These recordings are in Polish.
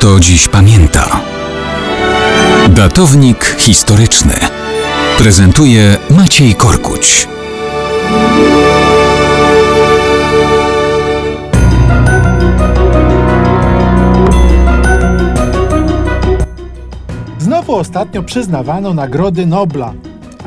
kto dziś pamięta. Datownik historyczny prezentuje Maciej Korkuć. Znowu ostatnio przyznawano Nagrody Nobla.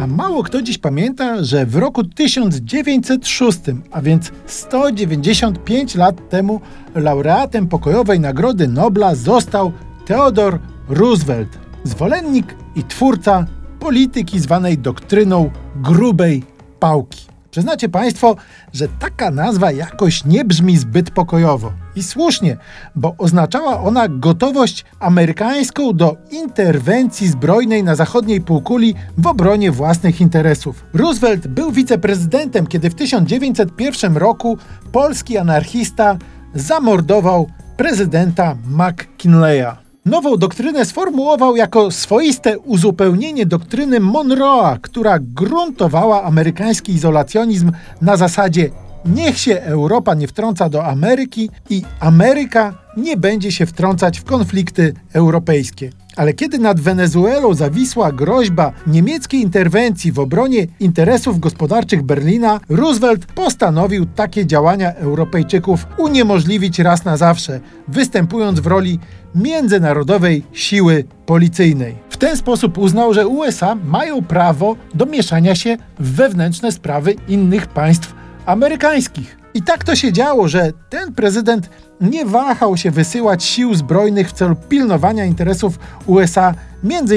A mało kto dziś pamięta, że w roku 1906, a więc 195 lat temu, laureatem pokojowej Nagrody Nobla został Theodore Roosevelt, zwolennik i twórca polityki zwanej doktryną grubej pałki. Przyznacie Państwo, że taka nazwa jakoś nie brzmi zbyt pokojowo. I słusznie, bo oznaczała ona gotowość amerykańską do interwencji zbrojnej na zachodniej półkuli w obronie własnych interesów. Roosevelt był wiceprezydentem, kiedy w 1901 roku polski anarchista zamordował prezydenta McKinleya. Nową doktrynę sformułował jako swoiste uzupełnienie doktryny Monroe'a, która gruntowała amerykański izolacjonizm na zasadzie niech się Europa nie wtrąca do Ameryki i Ameryka nie będzie się wtrącać w konflikty europejskie. Ale kiedy nad Wenezuelą zawisła groźba niemieckiej interwencji w obronie interesów gospodarczych Berlina, Roosevelt postanowił takie działania Europejczyków uniemożliwić raz na zawsze, występując w roli międzynarodowej siły policyjnej. W ten sposób uznał, że USA mają prawo do mieszania się w wewnętrzne sprawy innych państw amerykańskich. I tak to się działo, że ten prezydent nie wahał się wysyłać sił zbrojnych w celu pilnowania interesów USA,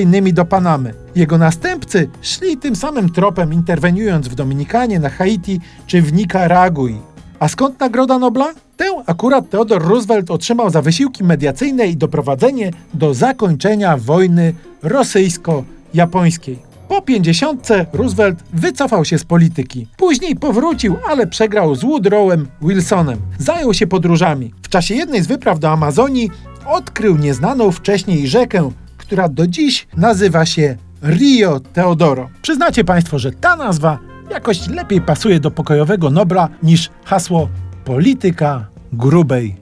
innymi do Panamy. Jego następcy szli tym samym tropem, interweniując w Dominikanie, na Haiti czy w Nikaragui. A skąd Nagroda Nobla? Tę akurat Theodore Roosevelt otrzymał za wysiłki mediacyjne i doprowadzenie do zakończenia wojny rosyjsko-japońskiej. Po 50 Roosevelt wycofał się z polityki. Później powrócił, ale przegrał z Woodrowem Wilsonem. Zajął się podróżami. W czasie jednej z wypraw do Amazonii odkrył nieznaną wcześniej rzekę, która do dziś nazywa się Rio Teodoro. Przyznacie Państwo, że ta nazwa jakoś lepiej pasuje do pokojowego Nobla niż hasło polityka grubej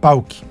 pałki.